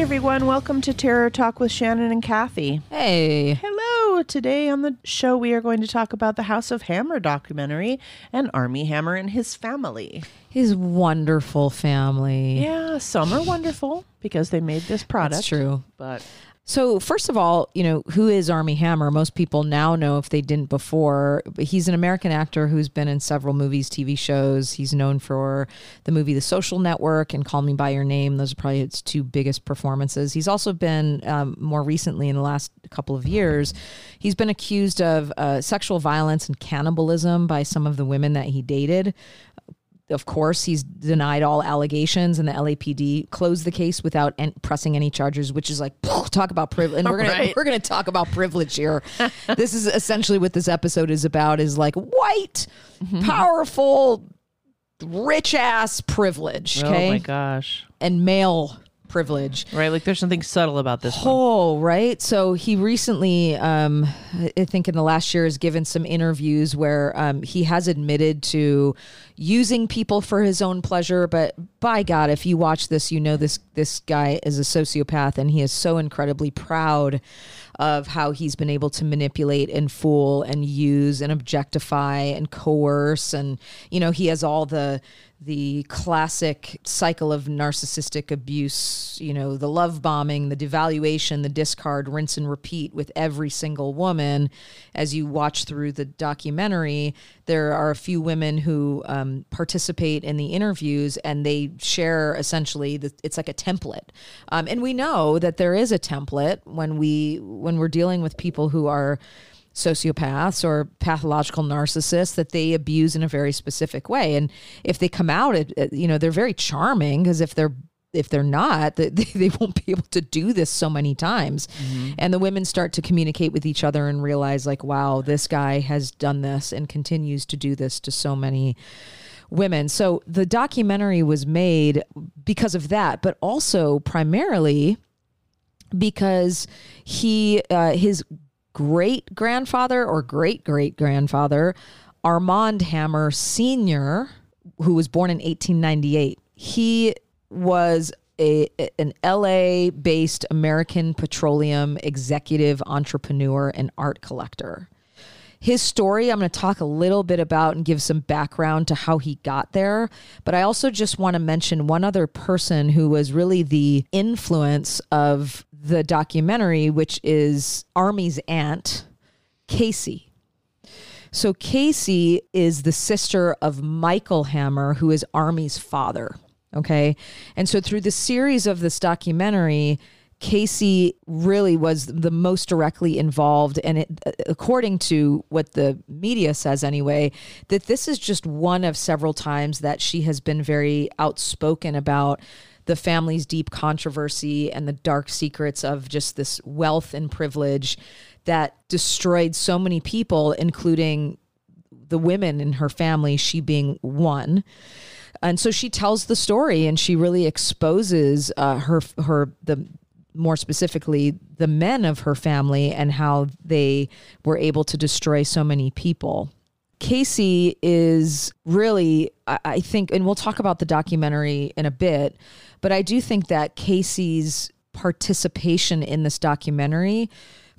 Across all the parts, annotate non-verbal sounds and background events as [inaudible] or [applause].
Everyone, welcome to Terror Talk with Shannon and Kathy. Hey. Hello. Today on the show, we are going to talk about the House of Hammer documentary and Armie Hammer and his family. His wonderful family. Yeah, some are wonderful because they made this product. That's true. But So, first of all, you know, who is Armie Hammer? Most people now know if they didn't before. He's an American actor who's been in several movies, TV shows. He's known for the movie The Social Network and Call Me By Your Name. Those are probably his two biggest performances. He's also been, um, more recently in the last couple of years, he's been accused of uh, sexual violence and cannibalism by some of the women that he dated. Of course, he's denied all allegations, and the LAPD closed the case without en- pressing any charges, which is like talk about privilege. And we're gonna Right. we're gonna talk about privilege here. [laughs] this is essentially what this episode is about: is like white, mm-hmm. powerful, rich ass privilege, okay, oh my gosh. and male privilege. Right, like there's something subtle about this one. Oh, right. So he recently, um, I think in the last year, has given some interviews where um, he has admitted to using people for his own pleasure. But by God, if you watch this, you know this this guy is a sociopath, and he is so incredibly proud of how he's been able to manipulate and fool and use and objectify and coerce and you know he has all the the classic cycle of narcissistic abuse you know the love bombing the devaluation the discard rinse and repeat with every single woman. As you watch through the documentary there are a few women who um, participate in the interviews and they share essentially the, it's like a template. Um, and we know that there is a template when we when we're dealing with people who are sociopaths or pathological narcissists that they abuse in a very specific way. And if they come out it, you know they're very charming because if they're if they're not [laughs] they, they won't be able to do this so many times. And the women start to communicate with each other and realize like wow this guy has done this and continues to do this to so many women. So the documentary was made because of that, but also primarily because he uh, his great grandfather or great great grandfather Armand Hammer Senior, who was born in 1898, he was a, an LA based American petroleum executive entrepreneur and art collector his story I'm going to talk a little bit about and give some background to how he got there. But I also just want to mention one other person who was really the influence of the documentary, which is Armie's aunt, Casey. So Casey is the sister of Michael Hammer, who is Armie's father. Okay. And so through the series of this documentary, Casey really was the most directly involved. And it, according to what the media says anyway, that this is just one of several times that she has been very outspoken about the family's deep controversy and the dark secrets of just this wealth and privilege that destroyed so many people, including the women in her family, she being one. And so she tells the story and she really exposes uh, her her the more specifically the men of her family and how they were able to destroy so many people. Casey is really, I think, and we'll talk about the documentary in a bit, but I do think that Casey's participation in this documentary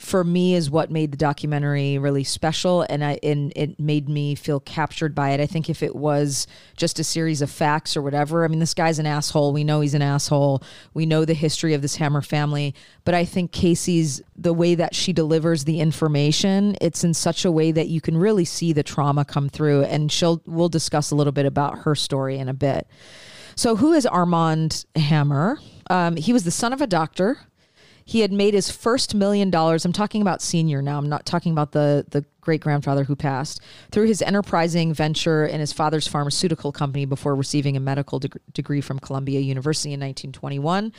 for me is what made the documentary really special and I and it made me feel captured by it. I think if it was just a series of facts or whatever, I mean this guy's an asshole. We know he's an asshole. We know the history of this Hammer family, but I think Casey's the way that she delivers the information, it's in such a way that you can really see the trauma come through and she'll we'll discuss a little bit about her story in a bit. So who is Armand Hammer? Um, he was the son of a doctor He had made his first million dollars. I'm talking about senior now. I'm not talking about the the great grandfather who passed through his enterprising venture in his father's pharmaceutical company before receiving a medical deg- degree from Columbia University in 1921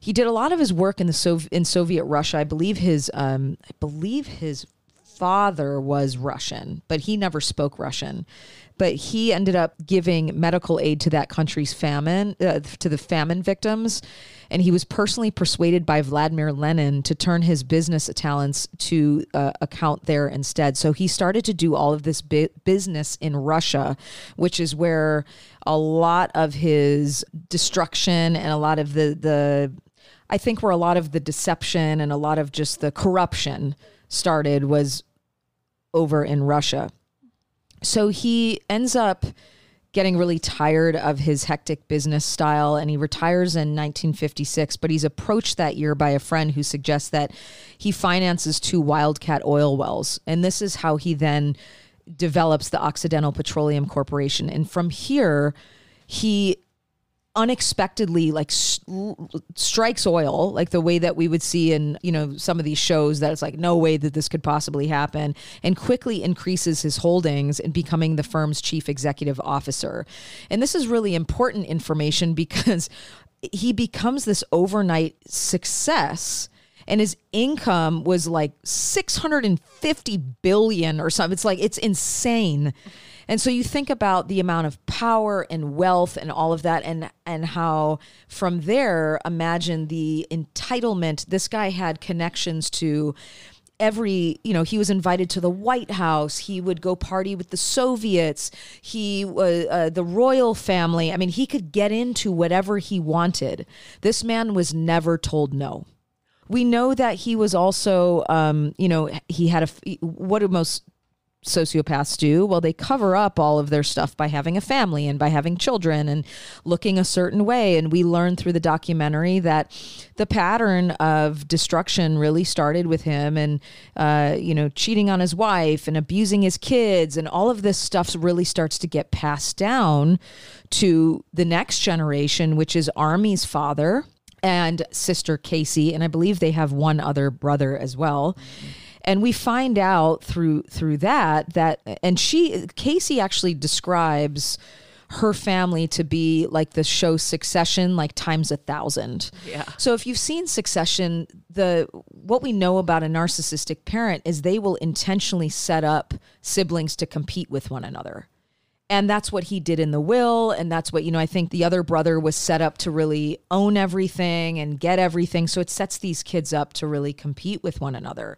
he did a lot of his work in the Sov- in Soviet Russia. I believe his um, I believe his father was Russian, but he never spoke Russian. But he ended up giving medical aid to that country's famine, uh, to the famine victims. And he was personally persuaded by Vladimir Lenin to turn his business talents to uh, account there instead. So he started to do all of this bi- business in Russia, which is where a lot of his destruction and a lot of the the I think where a lot of the deception and a lot of just the corruption started was over in Russia. So he ends up getting really tired of his hectic business style and he retires in 1956 but he's approached that year by a friend who suggests that he finances two wildcat oil wells and this is how he then develops the Occidental Petroleum Corporation and from here he unexpectedly like strikes oil like the way that we would see in you know some of these shows that it's like no way that this could possibly happen and quickly increases his holdings in becoming the firm's chief executive officer. And this is really important information [laughs] because he becomes this overnight success and his income was like 650 billion or something. It's like it's insane. And so you think about the amount of power and wealth and all of that and and how from there imagine the entitlement. This guy had connections to every you know he was invited to the white house. He would go party with the soviets. He was uh, the royal family. I mean he could get into whatever he wanted. This man was never told no we know that he was also um, you know he had a what do most sociopaths do? Well, they cover up all of their stuff by having a family and by having children and looking a certain way. And we learned through the documentary that the pattern of destruction really started with him and, uh, you know, cheating on his wife and abusing his kids. And all of this stuff really starts to get passed down to the next generation, which is Armie's father and sister Casey. And I believe they have one other brother as well. And we find out through through that that and she Casey actually describes her family to be like the show Succession, like times a thousand. Yeah. So if you've seen Succession, the what we know about a narcissistic parent is they will intentionally set up siblings to compete with one another. And that's what he did in the will. And that's what, you know, I think the other brother was set up to really own everything and get everything. So it sets these kids up to really compete with one another.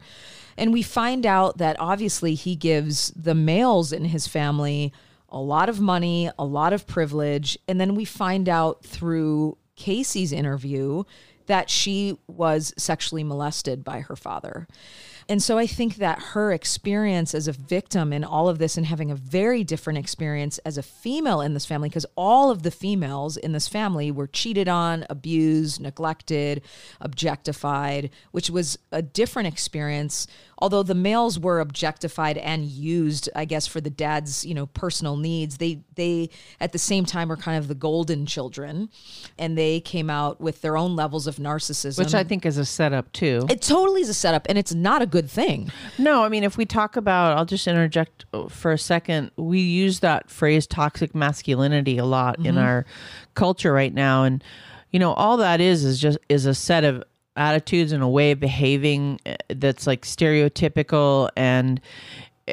And we find out that obviously he gives the males in his family a lot of money, a lot of privilege. And then we find out through Casey's interview that she was sexually molested by her father. And so I think that her experience as a victim in all of this and having a very different experience as a female in this family, because all of the females in this family were cheated on, abused, neglected, objectified, which was a different experience. Although the males were objectified and used, I guess, for the dad's you know personal needs, they they at the same time were kind of the golden children, and they came out with their own levels of narcissism, which I think is a setup too. It totally is a setup, and it's not a good thing. No, I mean, if we talk about, I'll just interject for a second. We use that phrase "toxic masculinity" a lot mm-hmm. in our culture right now, and you know, all that is is just is a set of attitudes and a way of behaving eh, that's like stereotypical and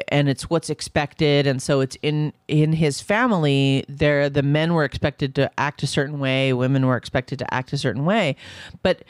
and it's what's expected and so it's in in his family there the men were expected to act a certain way women were expected to act a certain way but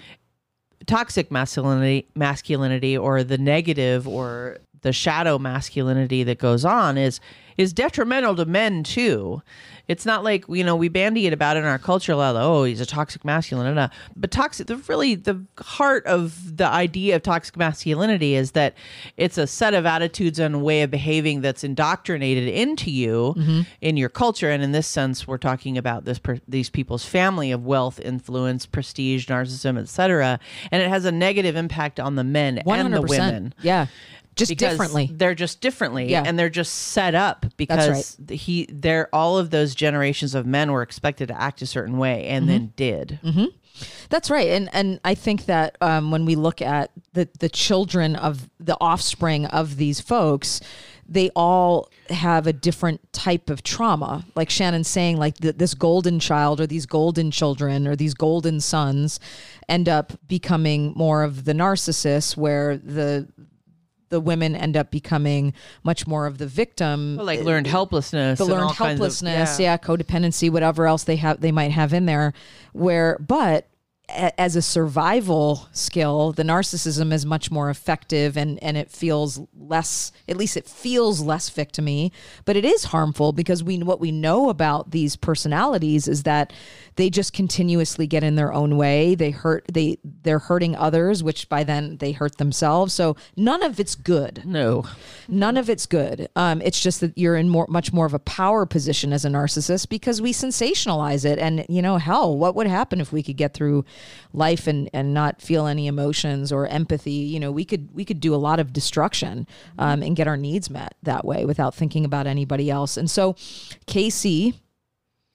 toxic masculinity masculinity or the negative or the shadow masculinity that goes on is is detrimental to men too it's not like you know we bandy it about in our culture a lot. Like, oh, he's a toxic masculine, nah. but toxic. The really the heart of the idea of toxic masculinity is that it's a set of attitudes and a way of behaving that's indoctrinated into you mm-hmm. in your culture. And in this sense, we're talking about this per, these people's family of wealth, influence, prestige, narcissism, etc. And it has a negative impact on the men 100%. and the women. Yeah just differently. They're just differently, yeah. and they're just set up because right. he, they're all of those generations of men were expected to act a certain way, and mm-hmm. then did. Mm-hmm. That's right, and and I think that um, when we look at the the children of the offspring of these folks, they all have a different type of trauma. Like Shannon's saying, like th- this golden child or these golden children or these golden sons end up becoming more of the narcissist, where the the women end up becoming much more of the victim Well, like learned uh, helplessness. the learned kinds of- helplessness yeah. codependency whatever else they have they might have in there where but a- as a survival skill the narcissism is much more effective and and it feels less at least it feels less victimy but it is harmful because we what we know about these personalities is that they just continuously get in their own way they hurt they they're hurting others which by then they hurt themselves so none of it's good No. None of it's good. Um, it's just that you're in more, much more of a power position as a narcissist because we sensationalize it. And you know, hell, what would happen if we could get through life and and not feel any emotions or empathy? You know, we could we could do a lot of destruction um, and get our needs met that way without thinking about anybody else. And so, Casey.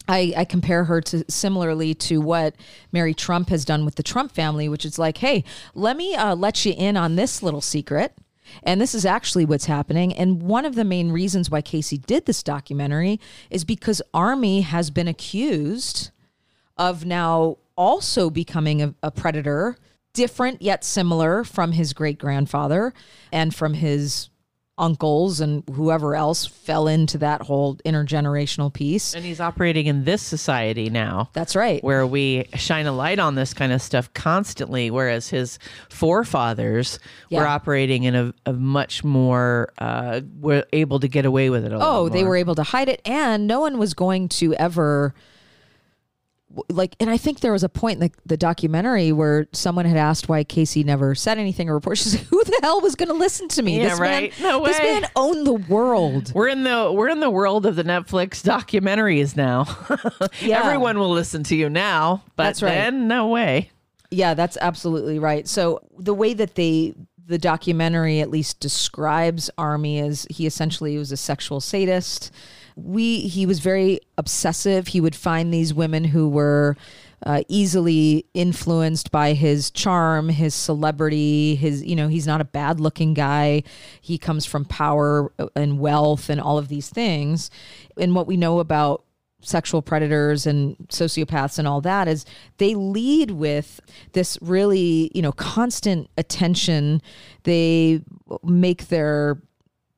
I, I compare her to similarly to what Mary Trump has done with the Trump family, which is like, hey, let me uh, let you in on this little secret. And this is actually what's happening. And one of the main reasons why Casey did this documentary is because Armie has been accused of now also becoming a, a predator, different yet similar from his great grandfather and from his uncles and whoever else fell into that whole intergenerational piece. And he's operating in this society now. That's right. Where we shine a light on this kind of stuff constantly, whereas his forefathers were operating in a, a much more, uh, were able to get away with it Oh, they were able to hide it, and no one was going to ever like. And I think there was a point in the, the documentary where someone had asked why Casey never said anything or reported. [laughs] She said, "Who the hell was going to listen to me? Yeah, this right. man, No this man owned the world." We're in the we're in the world of the Netflix documentaries now. [laughs] Yeah. Everyone will listen to you now, but That's right. then no way. Yeah, that's absolutely right. So the way that they the documentary at least describes Armie as he essentially was a sexual sadist. We he was very obsessive. He would find these women who were uh, easily influenced by his charm, his celebrity, his you know he's not a bad looking guy. He comes from power and wealth and all of these things. And what we know about sexual predators and sociopaths and all that is they lead with this really you know constant attention they make their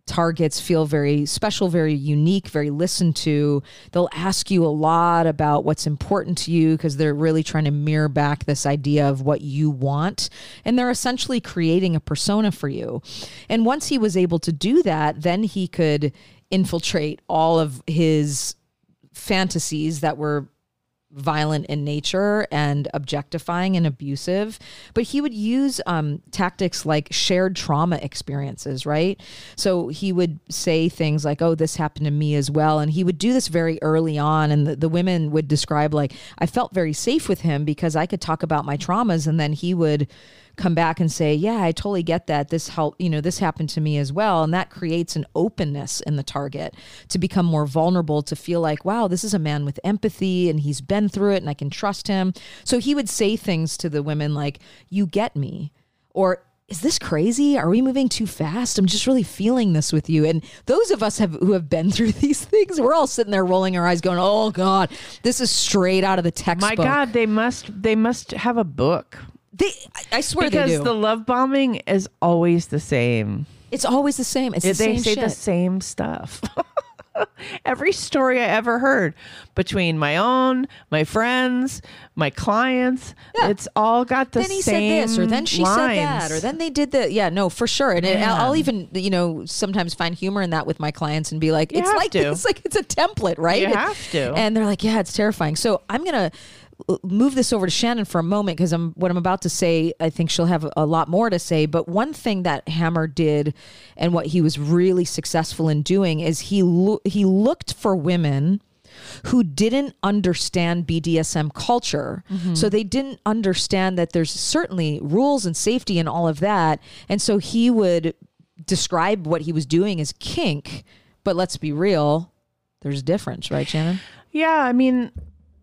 targets feel very special very unique very listened to. They'll ask you a lot about what's important to you because they're really trying to mirror back this idea of what you want and they're essentially creating a persona for you. And once he was able to do that then he could infiltrate all of his fantasies that were violent in nature and objectifying and abusive. But he would use um, tactics like shared trauma experiences right? So he would say things like oh this happened to me as well. And he would do this very early on and the, the women would describe like i felt very safe with him because i could talk about my traumas. And then he would come back and say, "Yeah, I totally get that. This help, you know, this happened to me as well." And that creates an openness in the target to become more vulnerable to feel like, "Wow, this is a man with empathy and he's been through it and I can trust him." So he would say things to the women like, "You get me." Or is this crazy? Are we moving too fast? I'm just really feeling this with you. And those of us have who have been [laughs] through these things, we're all sitting there rolling our eyes going, "Oh god, this is straight out of the textbook." My God, they must they must have a book They I- swear because they do. the love bombing is always the same. It's always the same. It's the they same say shit. the same stuff. [laughs] Every story I ever heard between my own, my friends, my clients, Yeah. it's all got the then he same said this, or then she said that, lines. or then they did the yeah, no, for sure. And it, I'll, even you know sometimes find humor in that with my clients and be like, You it's like to. it's like it's a template, right? You have to. And they're like, yeah, it's terrifying. So I'm gonna move this over to Shannon for a moment because I'm what I'm about to say. I think she'll have a lot more to say. But one thing that Hammer did, and what he was really successful in doing, is he lo- he looked for women who didn't understand BDSM culture. Mm-hmm. So they didn't understand that there's certainly rules and safety and all of that. And so he would describe what he was doing as kink. But let's be real, there's a difference, right, Shannon? Yeah, I mean,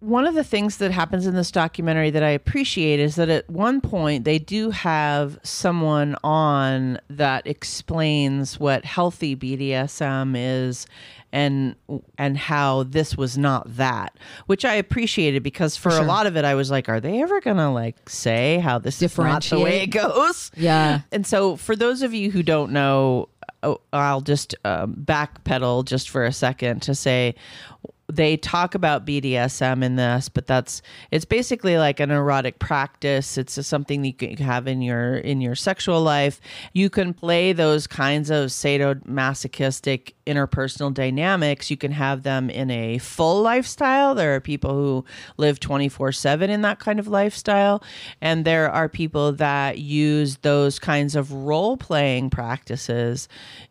one of the things that happens in this documentary that I appreciate is that at one point they do have someone on that explains what healthy BDSM is and and how this was not that, which I appreciated because for a lot of it I was like, are they ever gonna like say how this is not the way it goes? Yeah. And so, for those of you who don't know, oh, I'll just um, backpedal just for a second to say they talk about BDSM in this, but that's it's basically like an erotic practice. It's just something that you can have in your in your sexual life. You can play those kinds of sadomasochistic interpersonal dynamics. You can have them in a full lifestyle. There are people who live 24/7 in that kind of lifestyle, and there are people that use those kinds of role-playing practices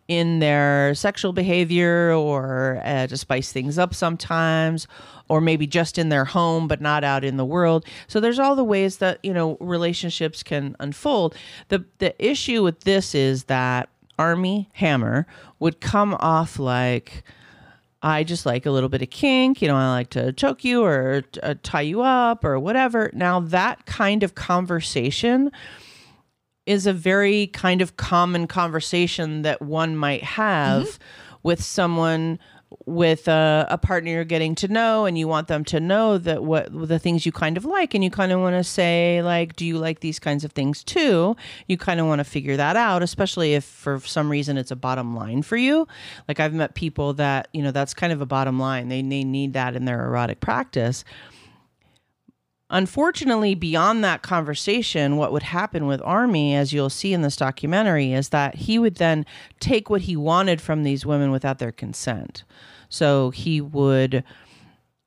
in their sexual behavior or uh, to spice things up sometimes or maybe just in their home but not out in the world so there's all the ways that you know relationships can unfold the the issue with this is that armie hammer would come off like I just like a little bit of kink, you know, I like to choke you or uh, tie you up or whatever. Now, that kind of conversation is a very kind of common conversation that one might have Mm-hmm. with someone with a, a partner you're getting to know and you want them to know that what the things you kind of like and you kind of want to say like do you like these kinds of things too? You kind of want to figure that out especially if for some reason it's a bottom line for you. Like i've met people that you know that's kind of a bottom line. They, they need that in their erotic practice Unfortunately, beyond that conversation, what would happen with Armie, as you'll see in this documentary, is that he would then take what he wanted from these women without their consent. So he would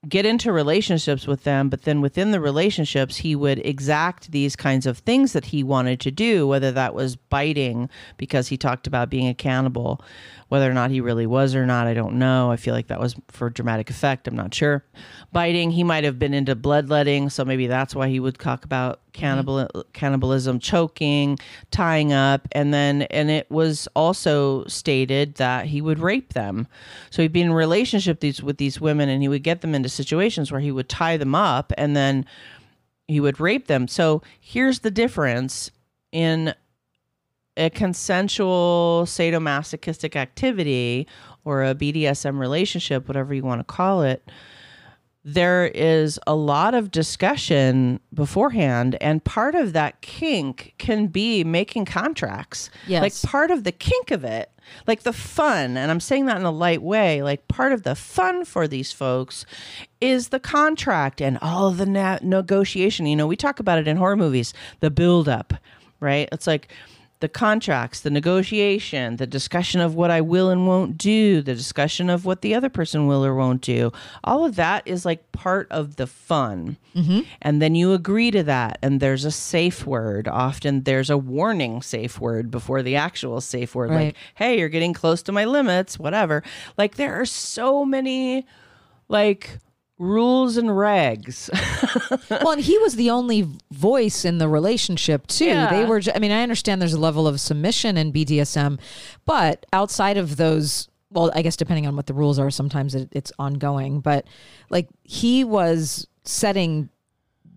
get into relationships with them, but then within the relationships, he would exact these kinds of things that he wanted to do, whether that was biting because he talked about being a cannibal, whether or not he really was or not, I don't know. I feel like that was for dramatic effect. I'm not sure. Biting, he might have been into bloodletting, so maybe that's why he would talk about cannibal mm-hmm. cannibalism, choking, tying up, and then and it was also stated that he would rape them. So he'd be in relationship these with these women, and he would get them into situations where he would tie them up, and then he would rape them. So here's the difference in a consensual sadomasochistic activity or a BDSM relationship, whatever you want to call it, there is a lot of discussion beforehand. And part of that kink can be making contracts. Yes. Like part of the kink of it, like the fun, and I'm saying that in a light way, like part of the fun for these folks is the contract and all the na- negotiation. You know, we talk about it in horror movies, the build up, right? It's like, the contracts, the negotiation, the discussion of what I will and won't do, the discussion of what the other person will or won't do. All of that is like part of the fun. Mm-hmm. And then you agree to that. And there's a safe word. Often there's a warning safe word before the actual safe word, Right. like, hey, you're getting close to my limits, whatever. Like there are so many like rules and regs. [laughs] well, and he was the only voice in the relationship too. Yeah. They were. I mean, I understand there's a level of submission in BDSM, but outside of those, well, I guess depending on what the rules are, sometimes it, it's ongoing. But like he was setting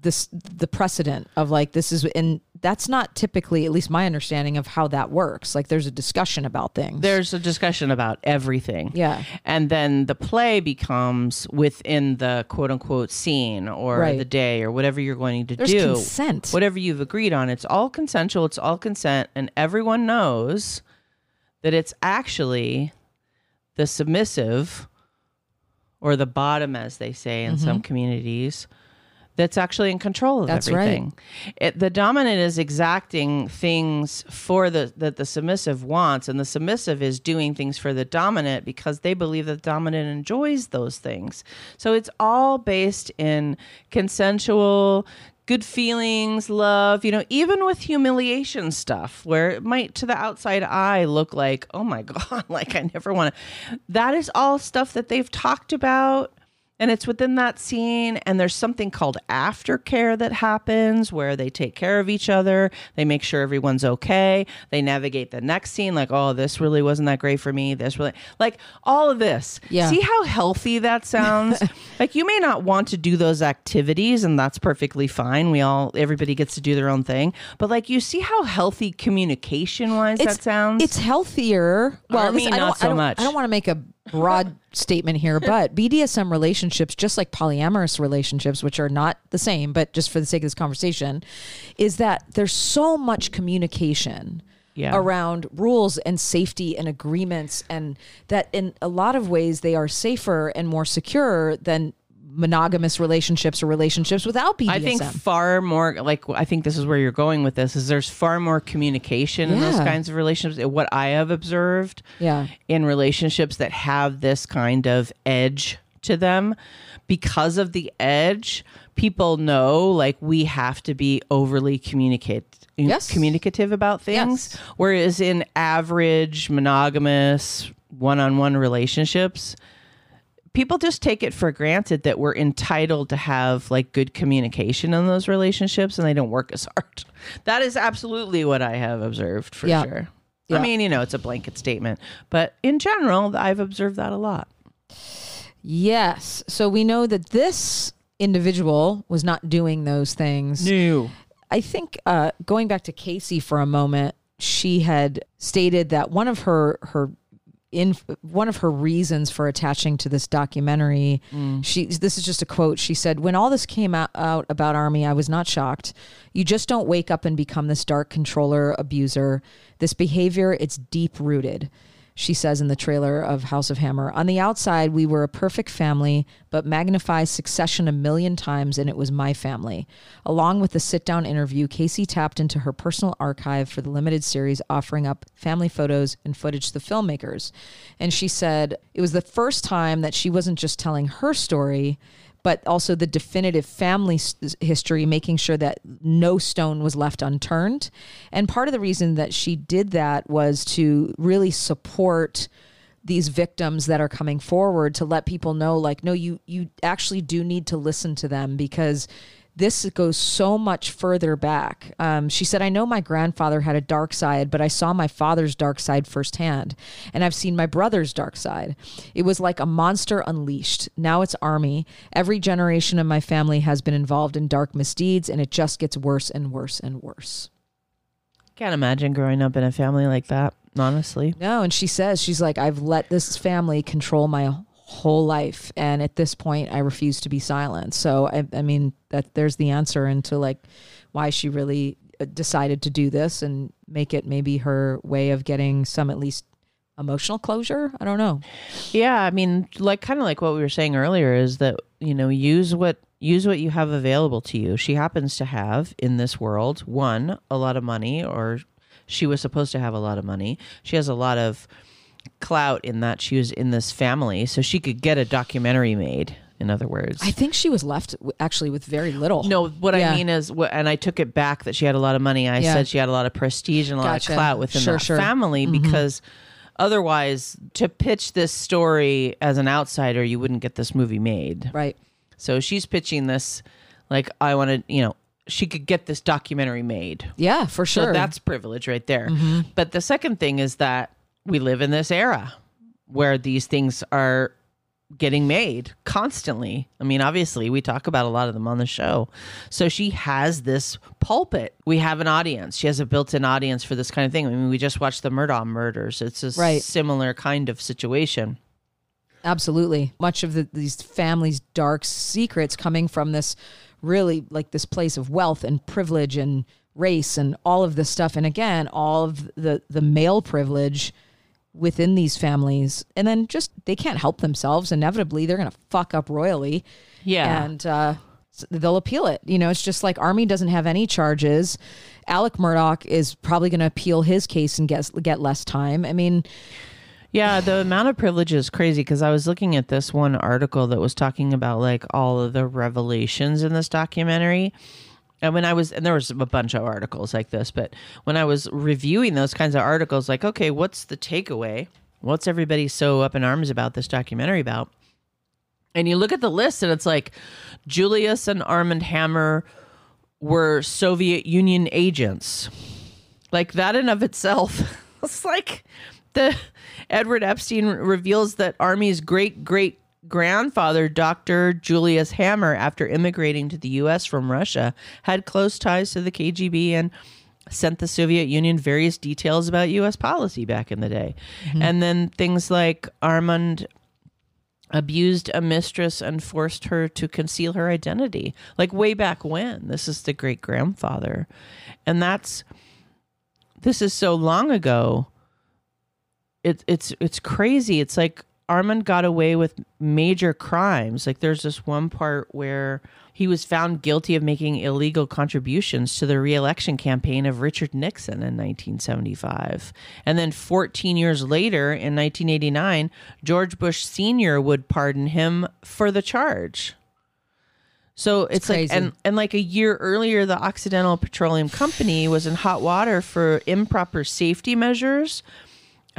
this the precedent of like this is and that's not typically at least my understanding of how that works like there's a discussion about things There's a discussion about everything. Yeah. And then the play becomes within the quote unquote scene or Right. the day or whatever you're going to There's do. consent. Whatever you've agreed on. It's all consensual, it's all consent, and everyone knows that it's actually the submissive or the bottom, as they say in mm-hmm. some communities, that's actually in control of. That's right. It, the dominant is exacting things for the that the submissive wants, and the submissive is doing things for the dominant because they believe that the dominant enjoys those things. So it's all based in consensual. Good feelings, love, you know, even with humiliation stuff where it might to the outside eye look like, oh my [laughs] God, like I never want to. That is all stuff that they've talked about and it's within that scene and there's something called aftercare that happens where they take care of each other they make sure everyone's okay they navigate the next scene like oh this really wasn't that great for me this really like all of this Yeah. see how healthy that sounds [laughs] like you may not want to do those activities and that's perfectly fine we all everybody gets to do their own thing but like you see how healthy communication wise that sounds It's healthier. Well, I not so much. I don't want to make a broad [laughs] statement here, but BDSM relationships, just like polyamorous relationships, which are not the same, but just for the sake of this conversation, is that there's so much communication. Yeah. Around rules and safety and agreements, and that in a lot of ways they are safer and more secure than monogamous relationships or relationships without BDSM. I think far more like I think this is where you're going with this is there's far more communication in those kinds of relationships. Eh, what I have observed Yeah. in relationships that have this kind of edge to them because of the edge, people know like we have to be overly communicate Yes. communicative about things. Yes. Whereas in average monogamous one-on-one relationships, people just take it for granted that we're entitled to have like good communication in those relationships and they don't work as hard. [laughs] That is absolutely what I have observed for Yeah. sure. Yeah. I mean, you know, it's a blanket statement, but in general, I've observed that a lot. Yes. So we know that this individual was not doing those things. New. I think uh, going back to Casey for a moment, she had stated that one of her her in one of her reasons for attaching to this documentary, mm. she this is just a quote. She said, "When all this came out, out about Armie, I was not shocked. You just don't wake up and become this dark controller abuser. This behavior, it's deep rooted." She says in the trailer of House of Hammer. On the outside, we were a perfect family, but magnify succession a million times, and it was my family. Along with the sit down interview, Casey tapped into her personal archive for the limited series, offering up family photos and footage to the filmmakers. And she said it was the first time that she wasn't just telling her story. But also the definitive family history, making sure that no stone was left unturned. And part of the reason that she did that was to really support these victims that are coming forward to let people know like no you you actually do need to listen to them because this goes so much further back. Um, she said, I know my grandfather had a dark side, but I saw my father's dark side firsthand. And I've seen my brother's dark side. It was like a monster unleashed. Now it's armie. Every generation of my family has been involved in dark misdeeds, and it just gets worse and worse and worse. Can't imagine growing up in a family like that, honestly. No, and she says, she's like, I've let this family control my whole life. And at this point, I refuse to be silent. So, I, I mean, that there's the answer into like why she really uh, decided to do this and make it maybe her way of getting some at least emotional closure. I don't know. Yeah, I mean, like kind of like what we were saying earlier is that, you know, use what use what you have available to you. She happens to have in this world one a lot of money or she was supposed to have a lot of money. She has a lot of clout in that she was in this family, so she could get a documentary made. In other words, I think she was left w- actually with very little. no, what Yeah. I mean is, and I took it back that she had a lot of money. I Yeah. said she had a lot of prestige and a lot of clout within Sure, that sure. Mm-hmm. family because otherwise, to pitch this story as an outsider, you wouldn't get this movie made. Right. So she's pitching this like, I want to, you know, she could get this documentary made. Yeah, for sure. Mm-hmm. So that's privilege right there. But the second thing is that we live in this era where these things are getting made constantly. I mean, obviously, we talk about a lot of them on the show. So she has this pulpit. We have an audience. She has a built-in audience for this kind of thing. I mean, we just watched the Murdaugh murders. It's a Right. similar kind of situation. Absolutely. Much of the, these families' dark secrets coming from this really like this place of wealth and privilege and race and all of this stuff. And again, all of the, the male privilege within these families. And then just they can't help themselves. Inevitably, they're going to fuck up royally. Yeah. And uh, they'll appeal it. You know, it's just like Armie doesn't have any charges. Alec Murdaugh is probably going to appeal his case and get, get less time. I mean, Yeah, the amount of privilege is crazy because I was looking at this one article that was talking about like all of the revelations in this documentary. And when I was, and there was a bunch of articles like this, but when I was reviewing those kinds of articles, like, okay, what's the takeaway? What's everybody so up in arms about this documentary about? And you look at the list and it's like Julius and Armand Hammer were Soviet Union agents. Like that in of itself. [laughs] it's like the Edward Epstein reveals that Armie's great great grandfather, Dr. Julius Hammer, after immigrating to the US from Russia, had close ties to the KGB and sent the Soviet Union various details about US policy back in the day. Mm-hmm. And then things like Armand abused a mistress and forced her to conceal her identity like way back when this is the great grandfather and that's this is so long ago it, it's it's crazy it's like armand got away with major crimes. Like there's this one part where he was found guilty of making illegal contributions to the reelection campaign of richard nixon in 1975 and then 14 years later in 1989 george bush senior would pardon him for the charge. So it's, like and and like a year earlier the Occidental Petroleum Company was in hot water for improper safety measures.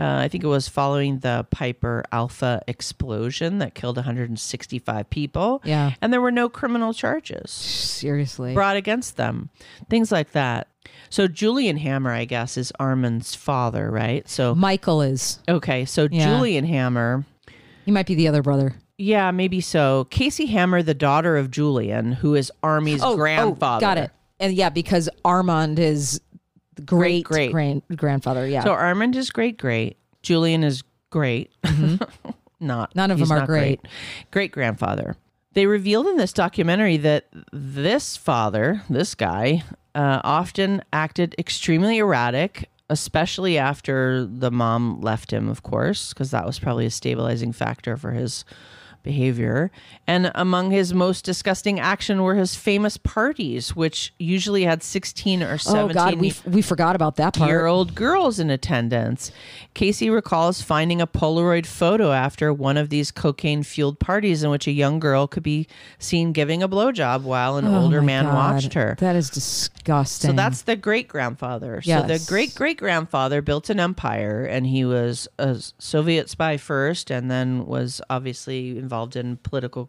Uh, I think it was following the Piper Alpha explosion that killed 165 people. Yeah. And there were no criminal charges Seriously. brought against them. Things like that. So Julian Hammer, I guess, is Armand's father, right? So Michael is. okay, so Yeah. Julian Hammer He might be the other brother. yeah, maybe so. Casey Hammer, the daughter of Julian, who is Armie's grandfather. Oh, got it. And yeah, because Armand is great Great, great. grandfather. Yeah. So Armand is great, great. Julian is great. [laughs] not Mm-hmm. None of them are great. Great grandfather. They revealed in this documentary that this father, this guy, uh, often acted extremely erratic, especially after the mom left him, of course, because that was probably a stabilizing factor for his behavior. And among his most disgusting action were his famous parties, which usually had 16 or 17 oh God, we we forgot about that part. year old girls in attendance. Casey recalls finding a Polaroid photo after one of these cocaine fueled parties in which a young girl could be seen giving a blowjob while an Oh older man God. watched her. That is disgusting. So that's the great grandfather. So the great great grandfather built an empire and he was a Soviet spy first and then was obviously involved in political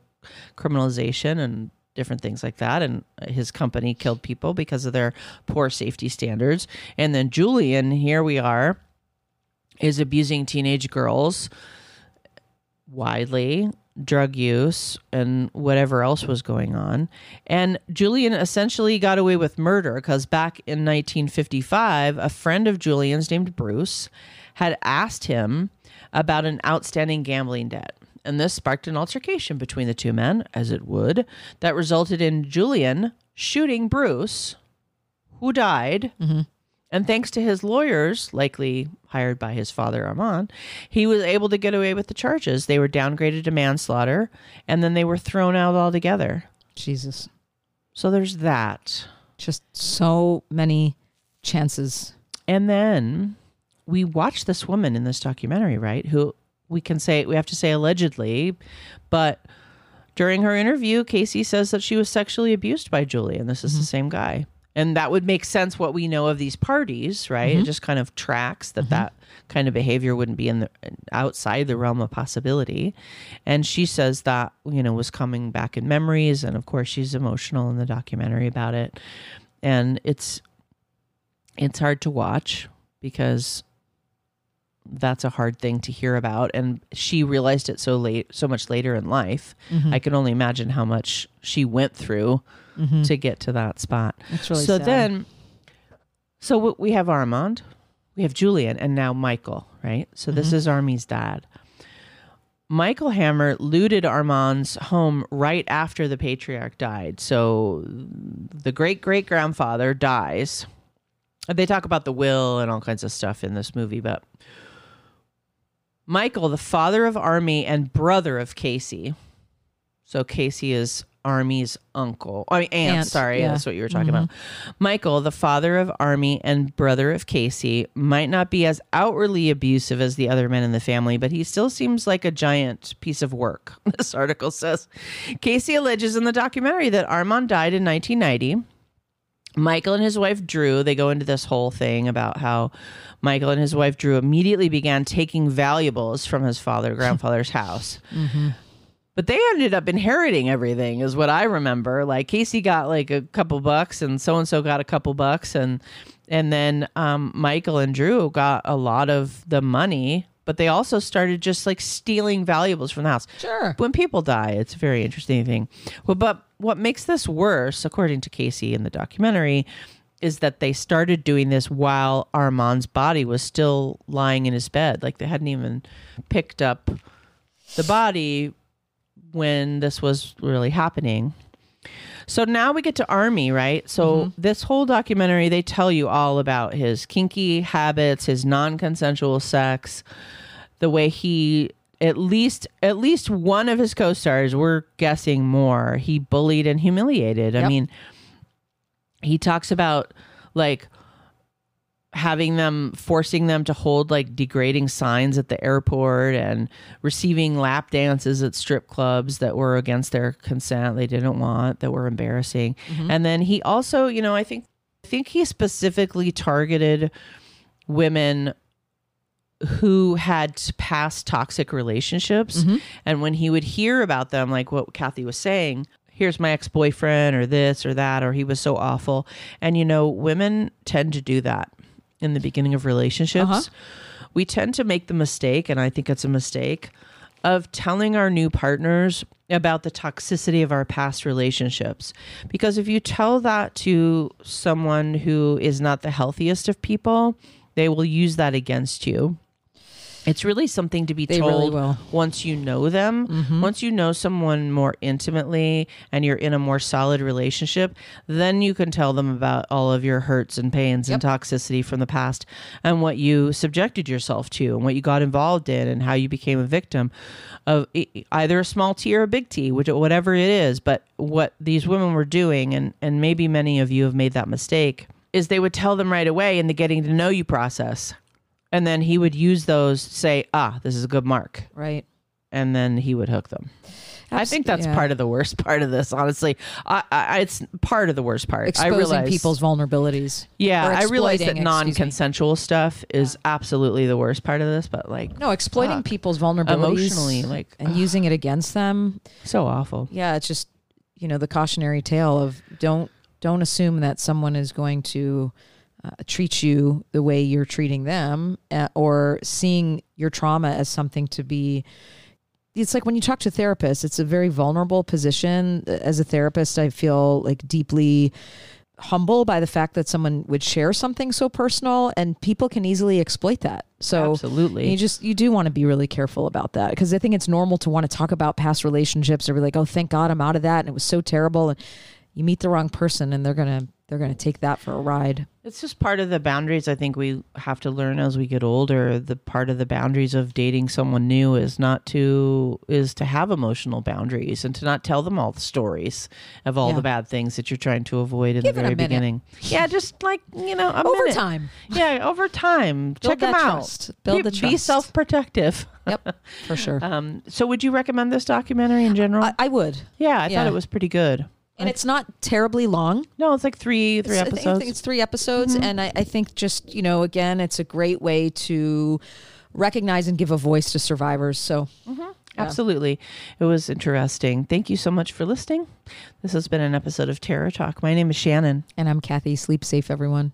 criminalization and different things like that. And his company killed people because of their poor safety standards. And then Julian, here we are, is abusing teenage girls widely drug use and whatever else was going on. And julian essentially got away with murder because back in 1955 a friend of julian's named bruce had asked him about an outstanding gambling debt and this sparked an altercation between the two men as it would that resulted in julian shooting bruce who died mm-hmm. and thanks to his lawyers, likely hired by his father Armand, he was able to get away with the charges. They were downgraded to manslaughter and then they were thrown out altogether. Jesus. So there's that. Just so many chances. And then we watched this woman in this documentary, right? Who we can say, we have to say allegedly, but during her interview, Casey says that she was sexually abused by Julie, and This is the mm-hmm. same guy. And that would make sense what we know of these parties, right? It mm-hmm. just kind of tracks that mm-hmm. that kind of behavior wouldn't be in the outside the realm of possibility. And she says that, you know, was coming back in memories and of course she's emotional in the documentary about it. And it's it's hard to watch because that's a hard thing to hear about. And she realized it so late so much later in life. Mm-hmm. i can only imagine how much she went through to get to that spot. That's really so sad. then so we have armand we have julian and now michael right? So Mm-hmm. this is armie's dad. Michael hammer looted armand's home right after the patriarch died. So the great great grandfather dies. They talk about the will and all kinds of stuff in this movie, but Michael, the father of Armie and brother of Casey. So Casey is Armie's uncle. I mean, aunt, Aunt, sorry. yeah. Mm-hmm. That's what you were talking about. Michael, the father of Armie and brother of Casey, might not be as outwardly abusive as the other men in the family, but he still seems like a giant piece of work, [laughs] this article says. Casey alleges in the documentary that Armand died in 1990. Michael and his wife Drew, they go into this whole thing about how Michael and his wife Drew immediately began taking valuables from his father grandfather's [laughs] house. but they ended up inheriting everything is what i remember like casey got like a couple bucks and so and so got a couple bucks and and then um, michael and drew got a lot of the money but they also started just like stealing valuables from the house Sure. when people die it's a very interesting thing well but what makes this worse according to casey in the documentary is that they started doing this while armand's body was still lying in his bed like they hadn't even picked up the body when this was really happening. So now we get to Armie, right? So mm-hmm. this whole documentary, they tell you all about his kinky habits, his non-consensual sex, the way he at least at least one of his co-stars, we're guessing more, he bullied and humiliated. I mean, he talks about like having them forcing them to hold like degrading signs at the airport and receiving lap dances at strip clubs that were against their consent they didn't want that were embarrassing. Mm-hmm. And then he also you know i think i think he specifically targeted women who had past toxic relationships. Mm-hmm. And when he would hear about them like what kathy was saying here's my ex-boyfriend or this or that or he was so awful. And you know women tend to do that in the beginning of relationships. Uh-huh. We tend to make the mistake and i think it's a mistake of telling our new partners about the toxicity of our past relationships. Because if you tell that to someone who is not the healthiest of people they will use that against you it's really something to be They really told will. once you know them. Mm-hmm. Once you know someone more intimately and you're in a more solid relationship, then you can tell them about all of your hurts and pains and toxicity from the past and what you subjected yourself to and what you got involved in and how you became a victim of either a small T or a big T, which whatever it is. But what these women were doing, and and maybe many of you have made that mistake, is they would tell them right away in the getting to know you process. And then he would use those, say, ah, this is a good mark. Right. And then he would hook them. I think that's yeah. part of the worst [laughs] part of this, honestly. I, I, it's part of the worst part. Exposing I realize, people's vulnerabilities. yeah, I realize that exploiting, excuse me. non-consensual stuff is absolutely the worst part of this, but like, No, exploiting Fuck. people's vulnerabilities Emotionally, like, and using it against them. so awful. Yeah, it's just you know the cautionary tale of don't don't assume that someone is going to uh, treat you the way you're treating them, uh, or seeing your trauma as something to be. It's like when you talk to therapists, it's a very vulnerable position. As a therapist, I feel like deeply humble by the fact that someone would share something so personal and people can easily exploit that. So Absolutely. you just you do want to be really careful about that because I think it's normal to want to talk about past relationships or be like, "Oh, thank God I'm out of that and it was so terrible." And you meet the wrong person and they're to they're going to take that for a ride. It's just part of the boundaries I think we have to learn as we get older. The part of the boundaries of dating someone new is not to is to have emotional boundaries and to not tell them all the stories of all Yeah. the bad things that you're trying to avoid in Give the very beginning. Yeah, just like, you know, a Over minute. time. Yeah, over time. Check them that out. Build be, the Be self-protective. Yep, for sure. [laughs] Um, so would you recommend this documentary in general? I, I would. yeah, I yeah. thought it was pretty good. And it's not terribly long. No, it's like three three It's- episodes. Mm-hmm. I think it's three episodes, and I, I think just you know, again, it's a great way to recognize and give a voice to survivors. So Absolutely. It was interesting. Thank you so much for listening. This has been an episode of Terror Talk. My name is Shannon. And I'm Kathy. Sleep safe, everyone.